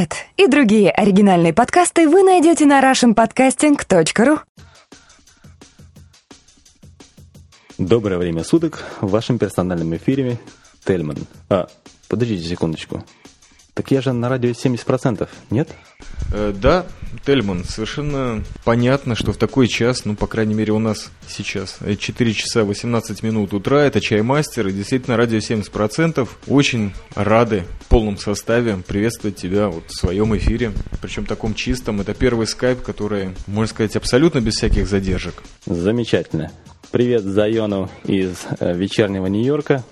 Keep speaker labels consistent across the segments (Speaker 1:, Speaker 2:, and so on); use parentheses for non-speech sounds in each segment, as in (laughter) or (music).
Speaker 1: Этот и другие оригинальные подкасты вы найдете на russianpodcasting.ru
Speaker 2: Доброе время суток в вашем персональном эфире Тельман. А, подождите секундочку. Так я же на радио 70%, нет?
Speaker 3: Э, да, Тельман, совершенно понятно, что в такой час, ну, по крайней мере, у нас сейчас 4 часа 18 минут утра, это Чаймастер, и действительно радио 70%. Очень рады в полном составе приветствовать тебя вот в своем эфире, причем таком чистом. Это первый скайп, который, можно сказать, абсолютно без всяких задержек.
Speaker 2: Замечательно. Привет Зайону из э, вечернего Нью-Йорка.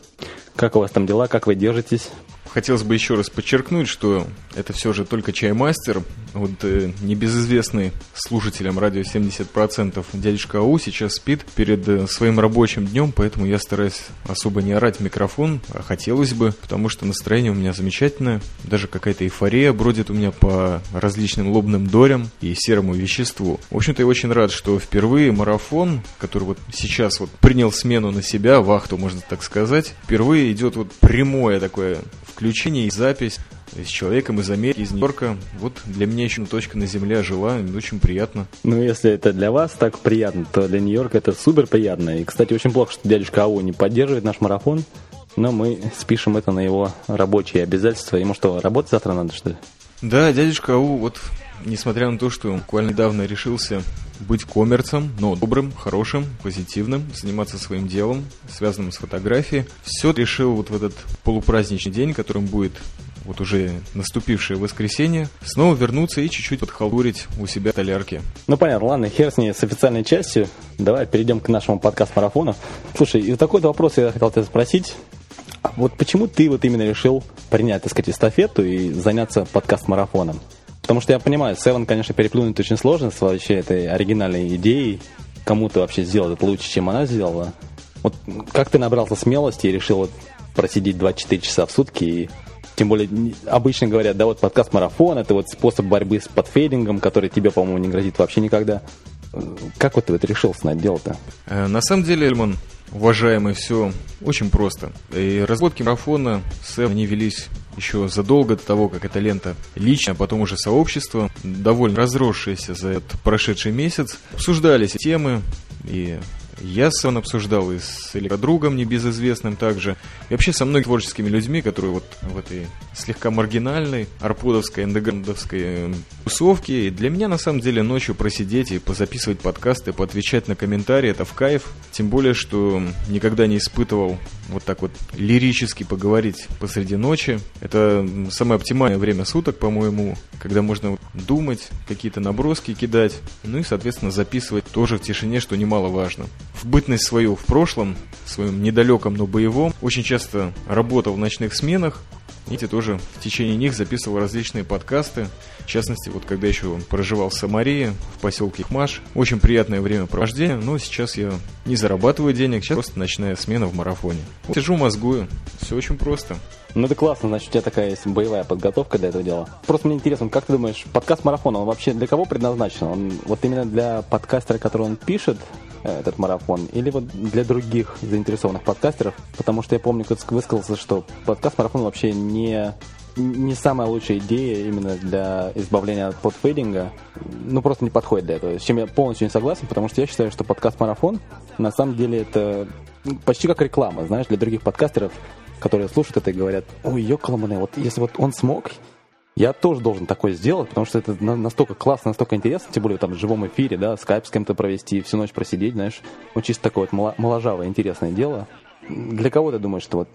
Speaker 2: Как у вас там дела, как вы держитесь?
Speaker 3: Хотелось бы еще раз подчеркнуть, что это все же только чаймастер. Вот э, небезызвестный слушателям радио 70% дядюшка Ау сейчас спит перед э, своим рабочим днем, поэтому я стараюсь особо не орать в микрофон, а хотелось бы, потому что настроение у меня замечательное, даже какая-то эйфория бродит у меня по различным лобным дорям и серому веществу. В общем-то, я очень рад, что впервые марафон, который вот сейчас вот принял смену на себя, вахту, можно так сказать, впервые идет вот прямое такое включение и запись с человеком из Америки, из Нью-Йорка. Вот для меня еще точка на земле жила, очень приятно.
Speaker 2: Ну, если это для вас так приятно, то для Нью-Йорка это супер приятно. И, кстати, очень плохо, что дядюшка Ау не поддерживает наш марафон, но мы спишем это на его рабочие обязательства. Ему что, работать завтра надо, что ли?
Speaker 3: Да, дядюшка Ау, вот несмотря на то, что буквально недавно решился быть коммерцем, но добрым, хорошим, позитивным, заниматься своим делом, связанным с фотографией. Все решил вот в этот полупраздничный день, которым будет вот уже наступившее воскресенье, снова вернуться и чуть-чуть подхалтурить у себя толярки.
Speaker 2: Ну понятно, ладно, хер с ней, с официальной частью. Давай перейдем к нашему подкаст-марафону. Слушай, и такой вопрос я хотел тебя спросить. Вот почему ты вот именно решил принять, так сказать, эстафету и заняться подкаст-марафоном? Потому что я понимаю, Seven, конечно, переплюнуть очень сложно с вообще этой оригинальной идеей. Кому-то вообще сделать это лучше, чем она сделала. Вот как ты набрался смелости и решил вот просидеть 24 часа в сутки и тем более, обычно говорят, да, вот подкаст марафон, это вот способ борьбы с подфейдингом, который тебе, по-моему, не грозит вообще никогда. Как вот ты это решился на это дело-то?
Speaker 3: Э, на самом деле, Эльман, уважаемый, все очень просто. И разработки марафона с они велись еще задолго до того, как эта лента лично, а потом уже сообщество, довольно разросшееся за этот прошедший месяц, обсуждались темы, и я сам обсуждал и с электродругом небезызвестным также, и вообще со многими творческими людьми, которые вот в этой слегка маргинальной, арпудовской, эндеграндовской эм, тусовке. И для меня, на самом деле, ночью просидеть и позаписывать подкасты, поотвечать на комментарии, это в кайф. Тем более, что никогда не испытывал вот так вот лирически поговорить посреди ночи. Это самое оптимальное время суток, по-моему, когда можно думать, какие-то наброски кидать, ну и, соответственно, записывать тоже в тишине, что немаловажно в бытность свою в прошлом, в своем недалеком, но боевом, очень часто работал в ночных сменах, и тоже в течение них записывал различные подкасты. В частности, вот когда еще проживал в Самарии, в поселке Хмаш. Очень приятное времяпровождение, но сейчас я не зарабатываю денег, сейчас просто ночная смена в марафоне. Вот сижу, мозгую. Все очень просто.
Speaker 2: Ну это классно, значит, у тебя такая есть боевая подготовка для этого дела. Просто мне интересно, как ты думаешь, подкаст марафон, он вообще для кого предназначен? Он вот именно для подкастера, который он пишет, этот марафон, или вот для других заинтересованных подкастеров? Потому что я помню, кто высказался, что подкаст-марафон вообще не не самая лучшая идея именно для избавления от подфейдинга, ну, просто не подходит для этого. С чем я полностью не согласен, потому что я считаю, что подкаст-марафон на самом деле это почти как реклама, знаешь, для других подкастеров которые слушают это и говорят, ой, ёкаламане, вот если вот он смог, я тоже должен такое сделать, потому что это настолько классно, настолько интересно, тем более там в живом эфире, да, скайп с кем-то провести, всю ночь просидеть, знаешь, ну чисто такое вот моложавое, интересное дело. Для кого ты думаешь, что вот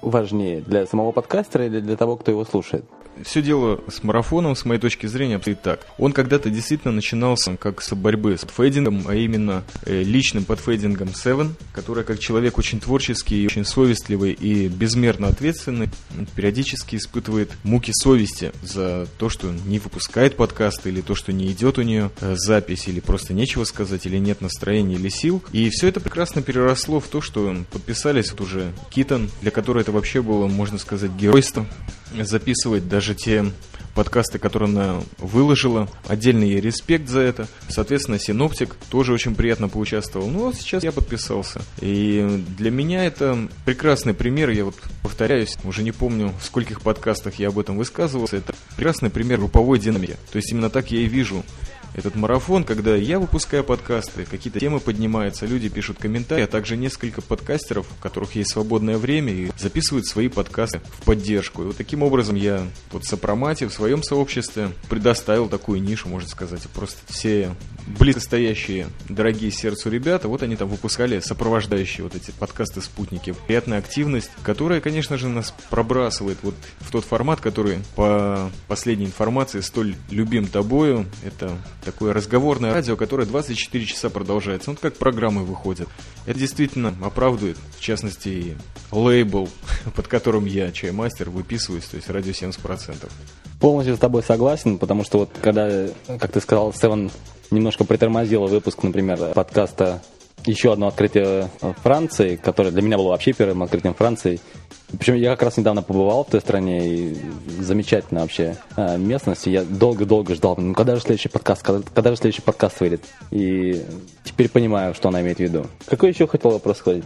Speaker 2: важнее, для самого подкастера или для того, кто его слушает?
Speaker 3: Все дело с марафоном, с моей точки зрения, обстоит так. Он когда-то действительно начинался как с борьбы с подфейдингом, а именно э, личным подфейдингом Seven, который как человек очень творческий, очень совестливый и безмерно ответственный, периодически испытывает муки совести за то, что не выпускает подкасты, или то, что не идет у нее э, запись, или просто нечего сказать, или нет настроения или сил. И все это прекрасно переросло в то, что подписались вот уже Китон, для которой это вообще было, можно сказать, геройство записывать даже те подкасты, которые она выложила. Отдельный ей респект за это. Соответственно, Синоптик тоже очень приятно поучаствовал. Ну, а сейчас я подписался. И для меня это прекрасный пример. Я вот повторяюсь, уже не помню, в скольких подкастах я об этом высказывался. Это прекрасный пример групповой динамики. То есть именно так я и вижу этот марафон, когда я выпускаю подкасты, какие-то темы поднимаются, люди пишут комментарии, а также несколько подкастеров, у которых есть свободное время и записывают свои подкасты в поддержку. И вот таким образом я вот Сопромате в своем сообществе предоставил такую нишу, можно сказать. Просто все близкостоящие, дорогие сердцу ребята, вот они там выпускали сопровождающие вот эти подкасты-спутники. Приятная активность, которая, конечно же, нас пробрасывает вот в тот формат, который по последней информации столь любим тобою. Это такое разговорное радио, которое 24 часа продолжается. Ну, как программы выходят. Это действительно оправдывает, в частности, и лейбл, (laughs) под которым я, чаймастер, выписываюсь, то есть радио 70%.
Speaker 2: Полностью с тобой согласен, потому что вот когда, как ты сказал, Севен немножко притормозила выпуск, например, подкаста еще одно открытие Франции, которое для меня было вообще первым открытием Франции. Причем я как раз недавно побывал в той стране, и замечательная вообще э, местность. И я долго-долго ждал, ну когда же следующий подкаст, когда, когда же следующий подкаст выйдет. И теперь понимаю, что она имеет в виду. Какой еще хотел вопрос сказать?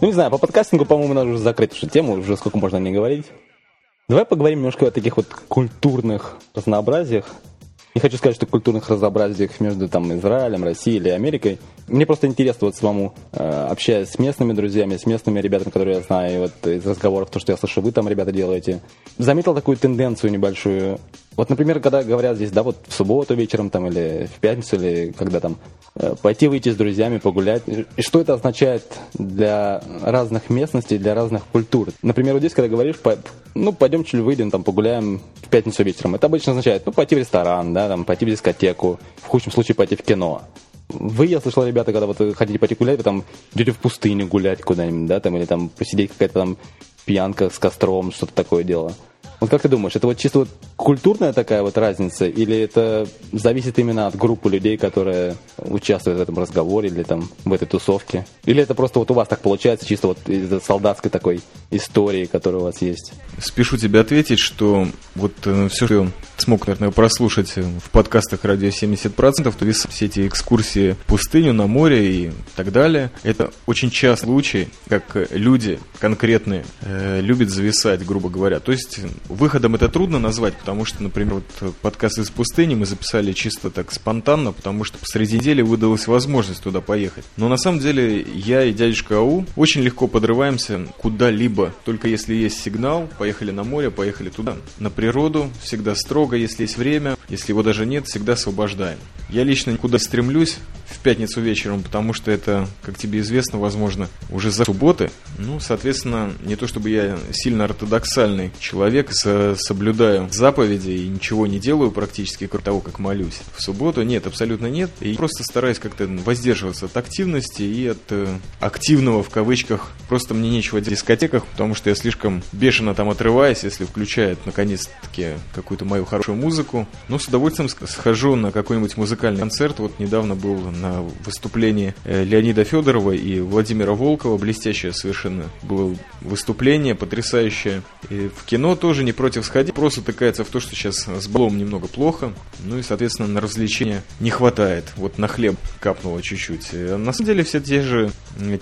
Speaker 2: Ну, не знаю, по подкастингу, по-моему, надо уже закрыть эту тему, уже сколько можно не говорить. Давай поговорим немножко о таких вот культурных разнообразиях. Не хочу сказать, что культурных разнообразиях между там Израилем, Россией или Америкой. Мне просто интересно вот самому, э, общаясь с местными друзьями, с местными ребятами, которые я знаю, и вот из разговоров, то, что я слышу, вы там, ребята, делаете, заметил такую тенденцию небольшую. Вот, например, когда говорят здесь, да, вот в субботу вечером там или в пятницу, или когда там э, пойти выйти с друзьями, погулять. И что это означает для разных местностей, для разных культур? Например, вот здесь, когда говоришь, ну, пойдем чуть выйдем, там, погуляем в пятницу вечером. Это обычно означает, ну, пойти в ресторан, да, там, пойти в дискотеку, в худшем случае пойти в кино. Вы, я слышал, ребята, когда вот хотите пойти гулять, вы там идете в пустыню гулять куда-нибудь, да, там, или там посидеть какая-то там пьянка с костром, что-то такое дело. Вот как ты думаешь, это вот чисто вот культурная такая вот разница, или это зависит именно от группы людей, которые участвуют в этом разговоре или там в этой тусовке? Или это просто вот у вас так получается, чисто вот из-за солдатской такой истории, которая у вас есть?
Speaker 3: Спешу тебе ответить, что вот э, все, что смог, наверное, прослушать в подкастах радио 70%, то есть все эти экскурсии в пустыню, на море и так далее, это очень частый случай, как люди конкретные э, любят зависать, грубо говоря. То есть выходом это трудно назвать, потому что, например, вот подкаст из пустыни мы записали чисто так спонтанно, потому что посреди недели выдалась возможность туда поехать. Но на самом деле я и дядюшка Ау очень легко подрываемся куда-либо, только если есть сигнал, поехали на море, поехали туда. На природу всегда строго, если есть время, если его даже нет, всегда освобождаем. Я лично никуда стремлюсь в пятницу вечером, потому что это, как тебе известно, возможно, уже за субботы. Ну, соответственно, не то чтобы я сильно ортодоксальный человек, соблюдаю заповеди и ничего не делаю практически, кроме того, как молюсь. В субботу нет, абсолютно нет. И просто стараюсь как-то воздерживаться от активности и от э, активного в кавычках. Просто мне нечего делать в дискотеках, потому что я слишком бешено там отрываюсь, если включают наконец-таки какую-то мою хорошую музыку. Но с удовольствием схожу на какой-нибудь музыкальный концерт. Вот недавно был на выступлении э, Леонида Федорова и Владимира Волкова. Блестящее совершенно было выступление, потрясающее. И в кино тоже не против сходить. Просто тыкается в то, что сейчас с балом немного плохо. Ну и, соответственно, на развлечения не хватает. Вот на хлеб капнуло чуть-чуть. Э, на самом деле все те же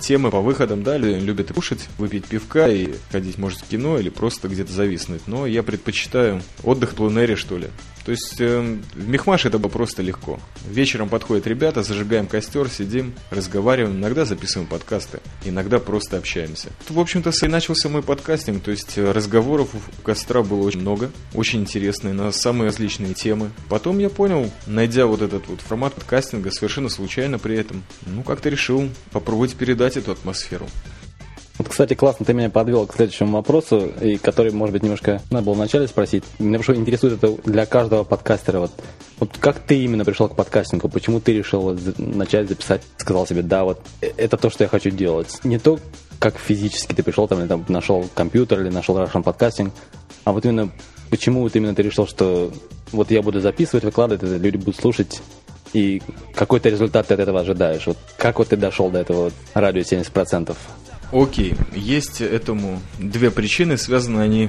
Speaker 3: темы по выходам, да, любят кушать, выпить пивка и ходить, может, в кино или просто где-то зависнуть. Но я предпочитаю отдых в планере, что ли. То есть э, в Мехмаш это было просто легко. Вечером подходят ребята, зажигаем костер, сидим, разговариваем, иногда записываем подкасты, иногда просто общаемся. В общем-то, и начался мой подкастинг, то есть э, разговоров у костра было очень много, очень интересные, на самые различные темы. Потом я понял, найдя вот этот вот формат подкастинга, совершенно случайно при этом, ну как-то решил попробовать передать эту атмосферу.
Speaker 2: Вот, кстати, классно ты меня подвел к следующему вопросу, и который, может быть, немножко надо было вначале спросить. Меня просто интересует это для каждого подкастера. Вот, вот как ты именно пришел к подкастингу? Почему ты решил начать записать? Сказал себе, да, вот э, это то, что я хочу делать. Не то, как физически ты пришел, там, или там нашел компьютер, или нашел Russian подкастинг, а вот именно почему вот именно ты решил, что вот я буду записывать, выкладывать, это люди будут слушать, и какой-то результат ты от этого ожидаешь? Вот как вот ты дошел до этого радио 70%?
Speaker 3: Окей, есть этому две причины, связаны они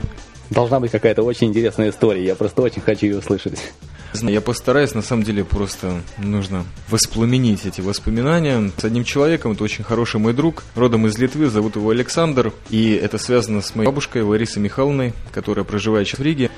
Speaker 2: Должна быть какая-то очень интересная история, я просто очень хочу ее услышать.
Speaker 3: Я постараюсь, на самом деле, просто нужно воспламенить эти воспоминания. С одним человеком, это очень хороший мой друг, родом из Литвы, зовут его Александр, и это связано с моей бабушкой Ларисой Михайловной, которая проживает сейчас в Риге.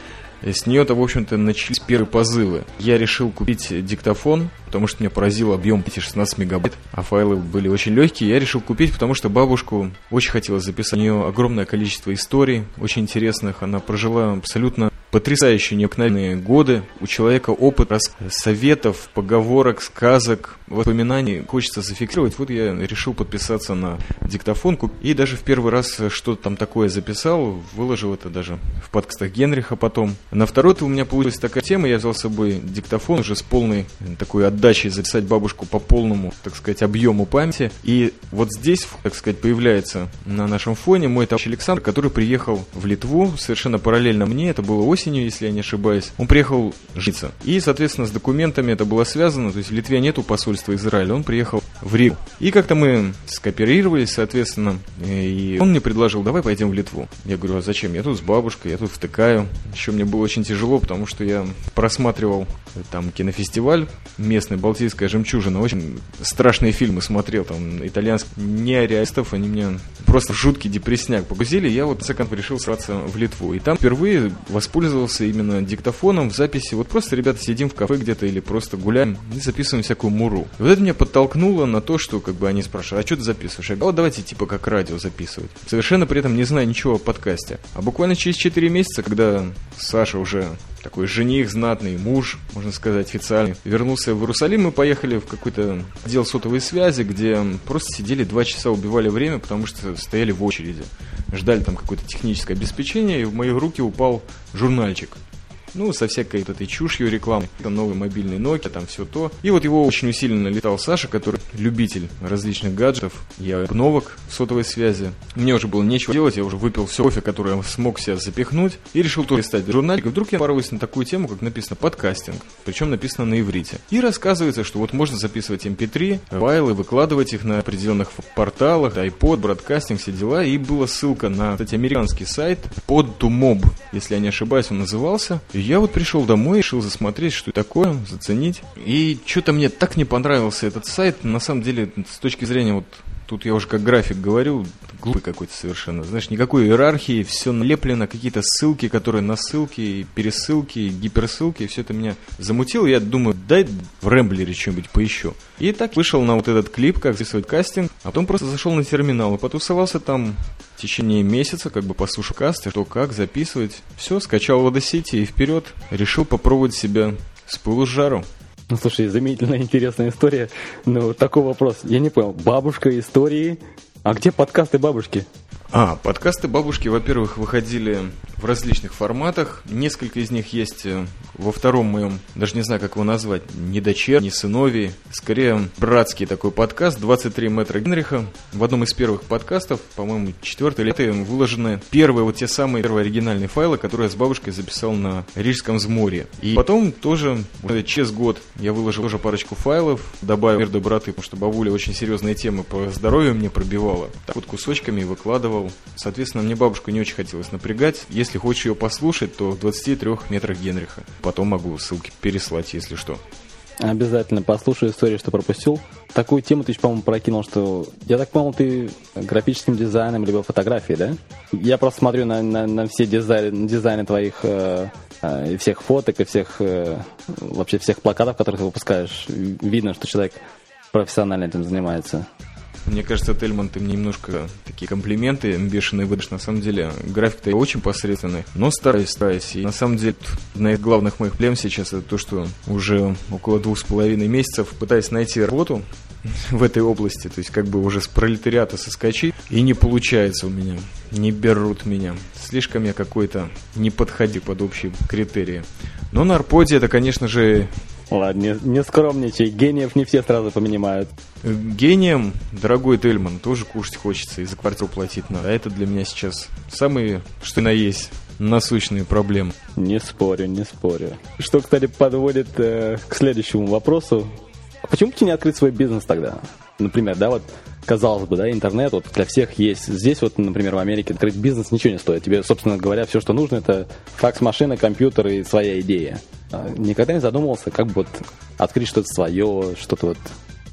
Speaker 3: С нее-то, в общем-то, начались первые позывы. Я решил купить диктофон, потому что меня поразил объем 16 мегабайт, а файлы были очень легкие. Я решил купить, потому что бабушку очень хотелось записать. У нее огромное количество историй, очень интересных. Она прожила абсолютно потрясающие необыкновенные годы. У человека опыт советов, поговорок, сказок, воспоминаний хочется зафиксировать. Вот я решил подписаться на диктофонку и даже в первый раз что-то там такое записал, выложил это даже в подкастах Генриха потом. На второй-то у меня получилась такая тема, я взял с собой диктофон уже с полной такой отдачей записать бабушку по полному, так сказать, объему памяти. И вот здесь, так сказать, появляется на нашем фоне мой товарищ Александр, который приехал в Литву совершенно параллельно мне, это было осень осенью, если я не ошибаюсь. Он приехал житься. И, соответственно, с документами это было связано. То есть в Литве нету посольства Израиля. Он приехал в Ригу. И как-то мы скооперировались, соответственно. И он мне предложил, давай пойдем в Литву. Я говорю, а зачем? Я тут с бабушкой, я тут втыкаю. Еще мне было очень тяжело, потому что я просматривал там кинофестиваль местный, Балтийская жемчужина. Очень страшные фильмы смотрел, там, итальянских неореалистов. Они меня просто жуткий депресняк погрузили. Я вот, в концов, решил сраться в Литву. И там впервые воспользовался пользовался именно диктофоном в записи. Вот просто, ребята, сидим в кафе где-то или просто гуляем и записываем всякую муру. Вот это меня подтолкнуло на то, что как бы они спрашивают, а что ты записываешь? Я говорю, вот давайте типа как радио записывать. Совершенно при этом не зная ничего о подкасте. А буквально через 4 месяца, когда Саша уже такой жених, знатный муж, можно сказать, официальный. Вернулся в Иерусалим, мы поехали в какой-то отдел сотовой связи, где просто сидели два часа, убивали время, потому что стояли в очереди. Ждали там какое-то техническое обеспечение, и в мои руки упал журнальчик ну, со всякой вот этой чушью рекламы. Там новый мобильный Nokia, там все то. И вот его очень усиленно летал Саша, который любитель различных гаджетов и обновок сотовой связи. Мне уже было нечего делать, я уже выпил все кофе, которое я смог себя запихнуть, и решил тоже стать журналик. И вдруг я порвусь на такую тему, как написано подкастинг, причем написано на иврите. И рассказывается, что вот можно записывать mp3, эм файлы, выкладывать их на определенных порталах, iPod, бродкастинг, все дела. И была ссылка на, кстати, американский сайт под to mob, если я не ошибаюсь, он назывался. Я вот пришел домой, решил засмотреть, что такое, заценить. И что-то мне так не понравился этот сайт. На самом деле, с точки зрения вот Тут я уже как график говорю, глупый какой-то совершенно. Знаешь, никакой иерархии, все налеплено, какие-то ссылки, которые на ссылки, пересылки, гиперссылки, все это меня замутило. Я думаю, дай в Рэмблере что-нибудь поищу. И так вышел на вот этот клип, как записывать кастинг, а потом просто зашел на терминал и потусовался там в течение месяца, как бы послушал касты, что как записывать. Все, скачал в Audacity и вперед. Решил попробовать себя с пылу с жару.
Speaker 2: Ну, слушай, изумительная, интересная история. Но такой вопрос. Я не понял. Бабушка истории. А где подкасты бабушки?
Speaker 3: А, подкасты бабушки, во-первых, выходили в различных форматах. Несколько из них есть э, во втором моем, даже не знаю, как его назвать, не дочер, не сыновей, скорее братский такой подкаст «23 метра Генриха». В одном из первых подкастов, по-моему, четвертый лет, выложены первые вот те самые первые оригинальные файлы, которые я с бабушкой записал на Рижском взморье. И потом тоже, вот через год я выложил тоже парочку файлов, добавил «Мир доброты», потому что бабуля очень серьезные темы по здоровью мне пробивала. Так вот кусочками выкладывал. Соответственно, мне бабушку не очень хотелось напрягать. Если хочешь ее послушать, то в 23 метрах Генриха. Потом могу ссылки переслать, если что.
Speaker 2: Обязательно послушаю историю, что пропустил. Такую тему ты, по-моему, прокинул, что... Я так понял, ты графическим дизайном либо фотографией, да? Я просто смотрю на, на, на все дизайны, дизайны твоих э, э, всех фоток, и всех э, вообще всех плакатов, которые ты выпускаешь. Видно, что человек профессионально этим занимается.
Speaker 3: Мне кажется, Тельман, ты мне немножко такие комплименты бешеные выдашь. На самом деле, график-то очень посредственный, но стараюсь, стараюсь. И на самом деле, одна из главных моих проблем сейчас это то, что уже около двух с половиной месяцев пытаюсь найти работу (laughs) в этой области, то есть как бы уже с пролетариата соскочить, и не получается у меня, не берут меня. Слишком я какой-то не подходи под общие критерии. Но на Арподе это, конечно же,
Speaker 2: Ладно, не, не скромничай, гениев не все сразу понимают.
Speaker 3: Гением, дорогой Тельман, тоже кушать хочется и за квартиру платить надо. А это для меня сейчас самые, что на есть, насущные проблемы.
Speaker 2: Не спорю, не спорю. Что, кстати, подводит э, к следующему вопросу. почему бы тебе не открыть свой бизнес тогда? Например, да, вот казалось бы, да, интернет вот для всех есть. Здесь вот, например, в Америке открыть бизнес ничего не стоит. Тебе, собственно говоря, все, что нужно, это факс-машина, компьютер и своя идея. А никогда не задумывался, как бы вот открыть что-то свое, что-то вот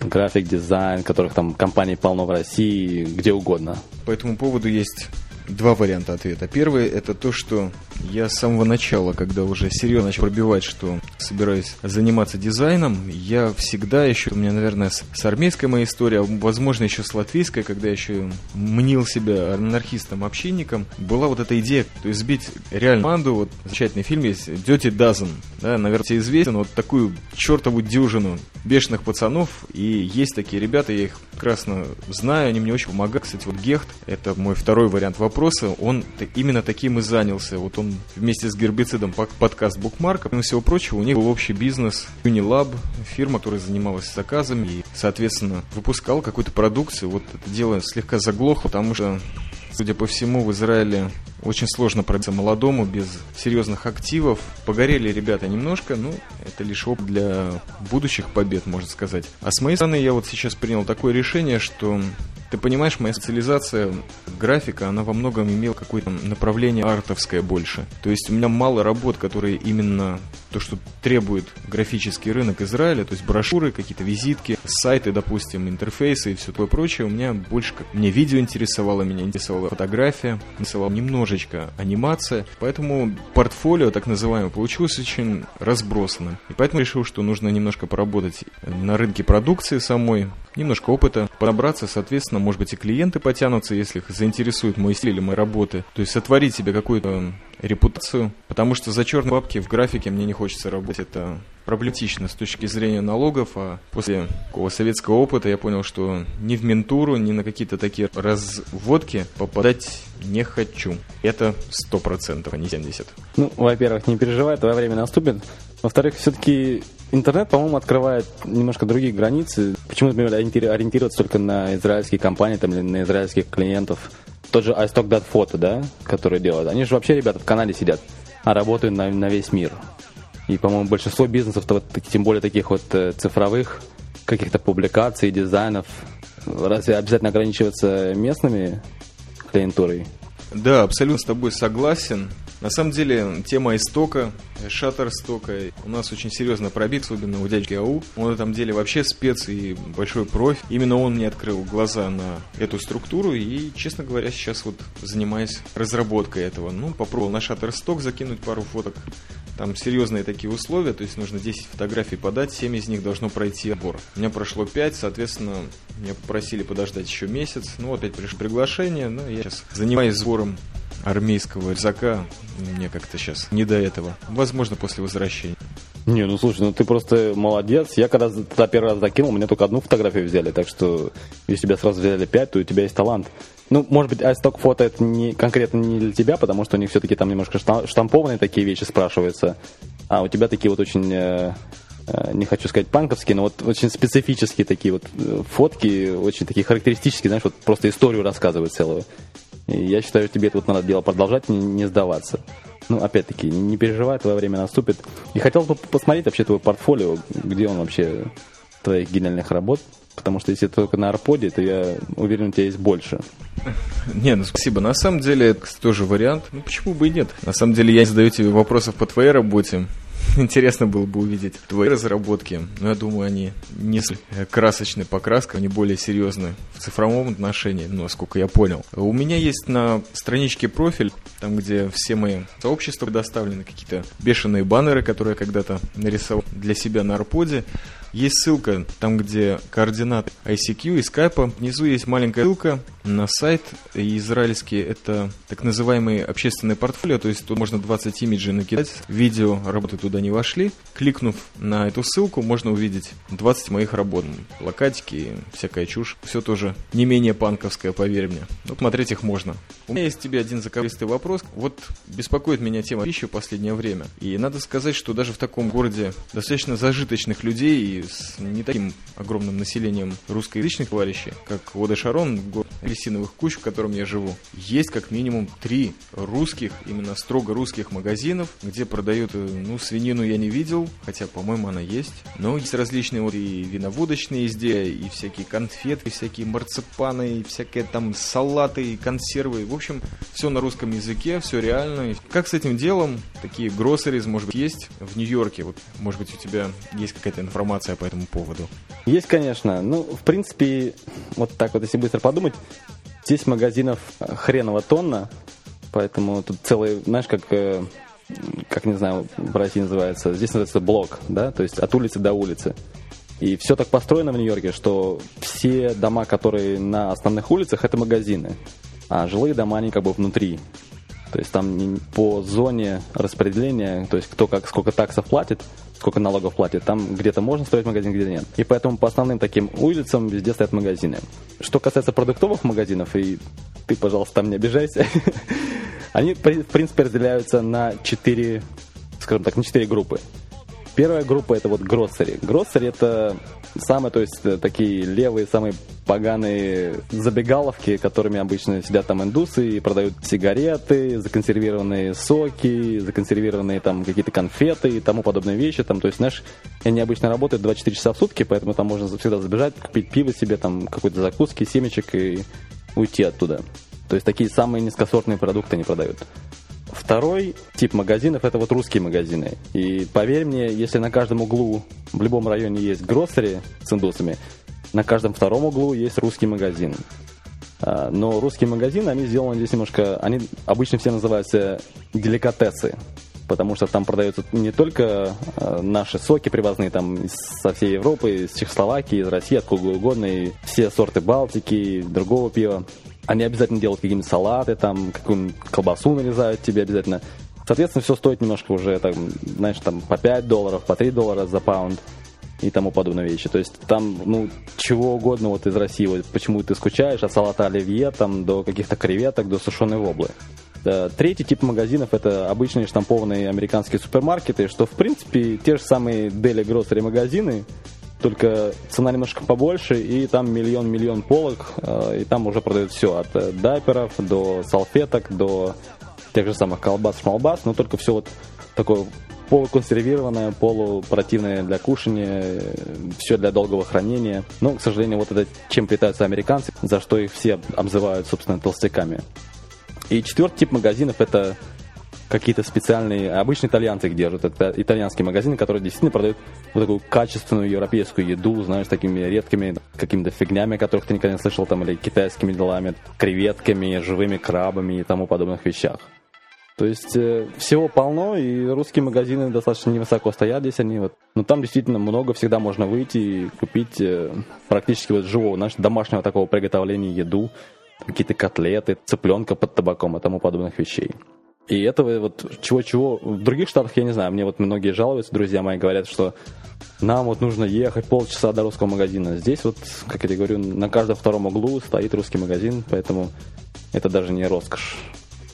Speaker 2: график, дизайн, которых там компаний полно в России, где угодно.
Speaker 3: По этому поводу есть два варианта ответа. Первый это то, что я с самого начала, когда уже серьезно начал пробивать, что собираюсь заниматься дизайном, я всегда еще, у меня, наверное, с, с армейской моя история, а, возможно, еще с латвийской, когда я еще мнил себя анархистом-общинником, была вот эта идея, то есть сбить реально команду, вот замечательный фильм есть, Dirty Dozen, да, наверное, тебе известен, вот такую чертову дюжину бешеных пацанов, и есть такие ребята, я их прекрасно знаю, они мне очень помогают. Кстати, вот Гехт, это мой второй вариант вопроса, он именно таким и занялся. Вот он вместе с гербицидом подкаст Букмарка, помимо всего прочего, у них был общий бизнес Unilab, фирма, которая занималась заказами и, соответственно, выпускал какую-то продукцию. Вот это дело слегка заглохло, потому что Судя по всему, в Израиле очень сложно пробиться молодому без серьезных активов. Погорели ребята немножко, ну, это лишь опыт для будущих побед, можно сказать. А с моей стороны, я вот сейчас принял такое решение, что ты понимаешь, моя специализация графика, она во многом имела какое-то направление артовское больше. То есть у меня мало работ, которые именно то, что требует графический рынок Израиля, то есть брошюры, какие-то визитки, сайты, допустим, интерфейсы и все такое прочее. У меня больше как... Мне видео интересовало, меня интересовала фотография, интересовала немножечко анимация. Поэтому портфолио, так называемое, получилось очень разбросанным. И поэтому решил, что нужно немножко поработать на рынке продукции самой, немножко опыта, подобраться, соответственно, может быть, и клиенты потянутся, если их заинтересует мой стиль или мои работы. То есть сотворить себе какую-то репутацию, потому что за черные бабки в графике мне не хочется работать. Это проблематично с точки зрения налогов, а после такого советского опыта я понял, что ни в ментуру, ни на какие-то такие разводки попадать не хочу. Это сто процентов, а не 70.
Speaker 2: Ну, во-первых, не переживай, твое время наступит. Во-вторых, все-таки интернет, по-моему, открывает немножко другие границы. Почему, например, ориентироваться только на израильские компании там, или на израильских клиентов? Тот же iStock.photo, да, который делают. Они же вообще, ребята, в Канаде сидят, а работают на, на весь мир. И, по-моему, большинство бизнесов, тем более таких вот э, цифровых, каких-то публикаций, дизайнов, разве обязательно ограничиваться местными клиентурой?
Speaker 3: Да, абсолютно с тобой согласен. На самом деле, тема истока, шаттерстока у нас очень серьезно пробит, особенно у дядьки АУ. Он в этом деле вообще спец и большой профи. Именно он мне открыл глаза на эту структуру и, честно говоря, сейчас вот занимаюсь разработкой этого. Ну, попробовал на шаттерсток закинуть пару фоток. Там серьезные такие условия, то есть нужно 10 фотографий подать, 7 из них должно пройти отбор. У меня прошло 5, соответственно, меня попросили подождать еще месяц. Ну, опять пришло приглашение, но я сейчас занимаюсь сбором армейского рюкзака. Мне как-то сейчас не до этого. Возможно, после возвращения.
Speaker 2: Не, ну слушай, ну ты просто молодец. Я когда туда первый раз закинул, меня только одну фотографию взяли. Так что, если тебя сразу взяли пять, то у тебя есть талант. Ну, может быть, iStock фото это не конкретно не для тебя, потому что у них все-таки там немножко штампованные такие вещи спрашиваются. А у тебя такие вот очень э, не хочу сказать панковские, но вот очень специфические такие вот э, фотки, очень такие характеристические, знаешь, вот просто историю рассказывают целую. И я считаю, тебе это вот надо дело продолжать, не, не сдаваться. Ну, опять-таки, не переживай, твое время наступит. И хотел бы посмотреть вообще твой портфолио, где он вообще твоих гениальных работ. Потому что если только на арподе, то я уверен, у тебя есть больше. (laughs)
Speaker 3: Не, ну спасибо. На самом деле, это тоже вариант. Ну почему бы и нет? На самом деле, я задаю тебе вопросов по твоей работе. (laughs) Интересно было бы увидеть твои разработки, но я думаю, они не красочной покраской, они более серьезны в цифровом отношении, насколько я понял. У меня есть на страничке профиль, там, где все мои сообщества предоставлены, какие-то бешеные баннеры, которые я когда-то нарисовал для себя на Арподе. Есть ссылка там, где координаты ICQ и Skype. Внизу есть маленькая ссылка на сайт израильский. Это так называемый общественный портфолио, то есть тут можно 20 имиджей накидать. Видео работы туда не вошли. Кликнув на эту ссылку, можно увидеть 20 моих работ. Плакатики, всякая чушь. Все тоже не менее панковское, поверь мне. Вот смотреть их можно. У меня есть тебе один заковыристый вопрос. Вот беспокоит меня тема пищи в последнее время. И надо сказать, что даже в таком городе достаточно зажиточных людей и и с не таким огромным населением русскоязычных товарищей, как Вода Шарон, город апельсиновых куч, в котором я живу, есть как минимум три русских, именно строго русских магазинов, где продают, э, ну, свинину я не видел, хотя, по-моему, она есть, но есть различные вот и виноводочные изделия, и всякие конфеты, и всякие марципаны, и всякие там салаты, и консервы, в общем, все на русском языке, все реально. Как с этим делом? Такие гроссерис, может быть, есть в Нью-Йорке? Вот, может быть, у тебя есть какая-то информация по этому поводу?
Speaker 2: Есть, конечно. Ну, в принципе, вот так вот, если быстро подумать, здесь магазинов хреново тонна, поэтому тут целый, знаешь, как э, как не знаю, в России называется, здесь называется блок, да, то есть от улицы до улицы. И все так построено в Нью-Йорке, что все дома, которые на основных улицах, это магазины, а жилые дома, они как бы внутри. То есть там по зоне распределения, то есть кто как сколько таксов платит, сколько налогов платит, там где-то можно строить магазин, где-то нет. И поэтому по основным таким улицам везде стоят магазины. Что касается продуктовых магазинов, и ты, пожалуйста, там не обижайся, (laughs) они, в принципе, разделяются на четыре, скажем так, на четыре группы. Первая группа это вот гроссери. Гроссери это самые, то есть э, такие левые, самые поганые забегаловки, которыми обычно сидят там индусы и продают сигареты, законсервированные соки, законсервированные там какие-то конфеты и тому подобные вещи. Там, то есть, знаешь, они обычно работают 24 часа в сутки, поэтому там можно всегда забежать, купить пиво себе, там какой-то закуски, семечек и уйти оттуда. То есть такие самые низкосортные продукты они продают. Второй тип магазинов это вот русские магазины. И поверь мне, если на каждом углу в любом районе есть гроссери с индусами, на каждом втором углу есть русский магазин. А, но русские магазины, они сделаны здесь немножко, они обычно все называются деликатесы, потому что там продаются не только а, наши соки привозные там со всей Европы, из Чехословакии, из России, откуда угодно, и все сорты Балтики, другого пива. Они обязательно делают какие-нибудь салаты, там, какую-нибудь колбасу нарезают тебе обязательно. Соответственно, все стоит немножко уже, там, знаешь, там по 5 долларов, по 3 доллара за паунд и тому подобные вещи. То есть там, ну, чего угодно вот из России, вот почему ты скучаешь, от салата оливье там до каких-то креветок, до сушеной воблы. Третий тип магазинов это обычные штампованные американские супермаркеты, что в принципе те же самые Deli Grocery магазины, только цена немножко побольше, и там миллион-миллион полок, э, и там уже продают все, от э, дайперов до салфеток, до тех же самых колбас, шмалбас, но только все вот такое полуконсервированное, полупротивное для кушания, все для долгого хранения. Но, к сожалению, вот это чем питаются американцы, за что их все обзывают, собственно, толстяками. И четвертый тип магазинов это какие-то специальные, обычно итальянцы их держат. Это итальянские магазины, которые действительно продают вот такую качественную европейскую еду, знаешь, такими редкими какими-то фигнями, о которых ты никогда не слышал, там, или китайскими делами, креветками, живыми крабами и тому подобных вещах. То есть э, всего полно, и русские магазины достаточно невысоко стоят здесь они вот. Но там действительно много, всегда можно выйти и купить э, практически вот живого, знаешь, домашнего такого приготовления еду, какие-то котлеты, цыпленка под табаком и тому подобных вещей. И этого вот чего-чего в других штатах, я не знаю, мне вот многие жалуются, друзья мои, говорят, что нам вот нужно ехать полчаса до русского магазина. Здесь вот, как я тебе говорю, на каждом втором углу стоит русский магазин, поэтому это даже не роскошь,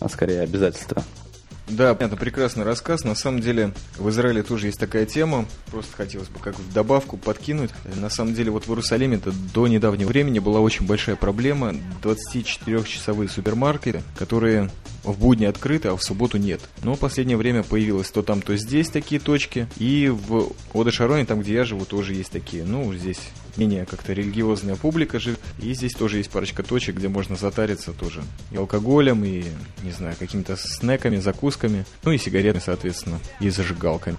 Speaker 2: а скорее обязательство.
Speaker 3: Да, это прекрасный рассказ. На самом деле в Израиле тоже есть такая тема. Просто хотелось бы как в добавку подкинуть. На самом деле вот в Иерусалиме это до недавнего времени была очень большая проблема. 24-часовые супермаркеты, которые в будни открыты, а в субботу нет. Но в последнее время появилось то там, то здесь такие точки. И в Одешароне, там где я живу, тоже есть такие. Ну, здесь менее как-то религиозная публика живет. И здесь тоже есть парочка точек, где можно затариться тоже и алкоголем, и, не знаю, какими-то снеками, закусками, ну и сигаретами, соответственно, и зажигалками.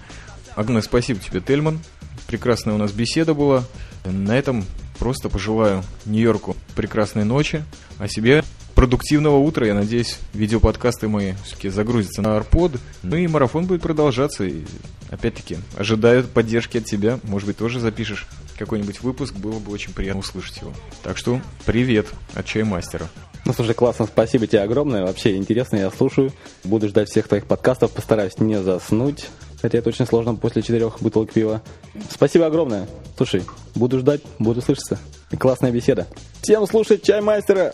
Speaker 3: Огромное спасибо тебе, Тельман. Прекрасная у нас беседа была. На этом просто пожелаю Нью-Йорку прекрасной ночи, а себе продуктивного утра. Я надеюсь, видеоподкасты мои все-таки загрузятся на Арпод. Ну и марафон будет продолжаться. И опять-таки, ожидаю поддержки от тебя. Может быть, тоже запишешь какой-нибудь выпуск. Было бы очень приятно услышать его. Так что привет от Чаймастера.
Speaker 2: Ну, слушай, классно, спасибо тебе огромное. Вообще интересно, я слушаю. Буду ждать всех твоих подкастов, постараюсь не заснуть. Хотя это очень сложно после четырех бутылок пива. Спасибо огромное. Слушай, буду ждать, буду слышаться. Классная беседа. Всем слушать Чаймастера!